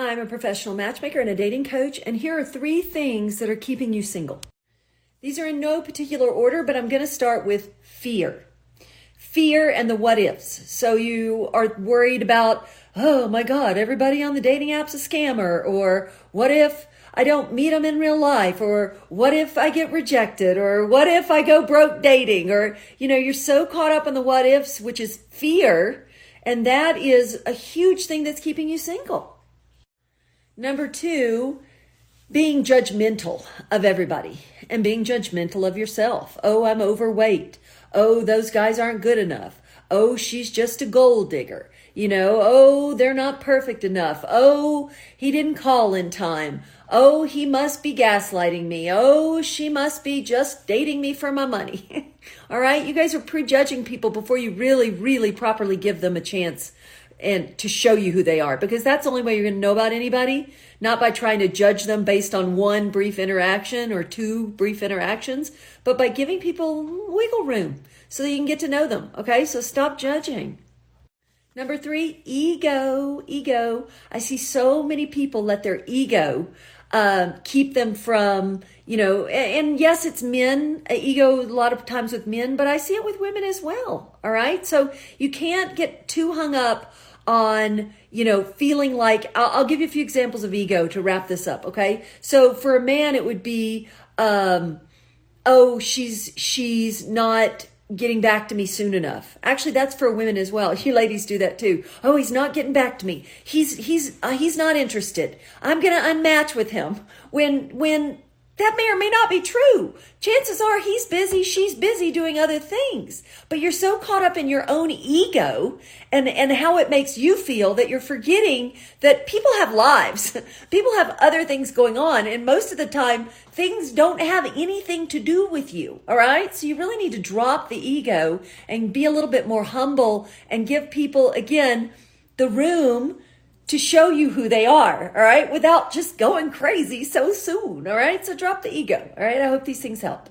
I'm a professional matchmaker and a dating coach, and here are three things that are keeping you single. These are in no particular order, but I'm going to start with fear. Fear and the what ifs. So you are worried about, oh my God, everybody on the dating app's a scammer, or what if I don't meet them in real life, or what if I get rejected, or what if I go broke dating, or, you know, you're so caught up in the what ifs, which is fear, and that is a huge thing that's keeping you single. Number two, being judgmental of everybody and being judgmental of yourself. Oh, I'm overweight. Oh, those guys aren't good enough. Oh, she's just a gold digger. You know, oh, they're not perfect enough. Oh, he didn't call in time. Oh, he must be gaslighting me. Oh, she must be just dating me for my money. All right. You guys are prejudging people before you really, really properly give them a chance and to show you who they are because that's the only way you're going to know about anybody not by trying to judge them based on one brief interaction or two brief interactions but by giving people wiggle room so that you can get to know them okay? So stop judging. Number 3 ego ego. I see so many people let their ego uh, keep them from you know and, yes it's men ego a lot of times with men but i see it with women as well all right so you can't get too hung up on, you know, feeling like, I'll, I'll, give you a few examples of ego to wrap this up. Okay. So for a man, it would be, um, oh, she's, she's not getting back to me soon enough. Actually, that's for women as well. You ladies do that too. Oh, he's not getting back to me. He's, he's, uh, he's not interested. I'm going to unmatch with him when, when that may or may not be true. Chances are he's busy, she's busy doing other things. But you're so caught up in your own ego and, and how it makes you feel that you're forgetting that people have lives. people have other things going on. And most of the time, things don't have anything to do with you. All right. So you really need to drop the ego and be a little bit more humble and give people, again, the room to show you who they are, all right, without just going crazy so soon, all right? So drop the ego, all right? I hope these things help.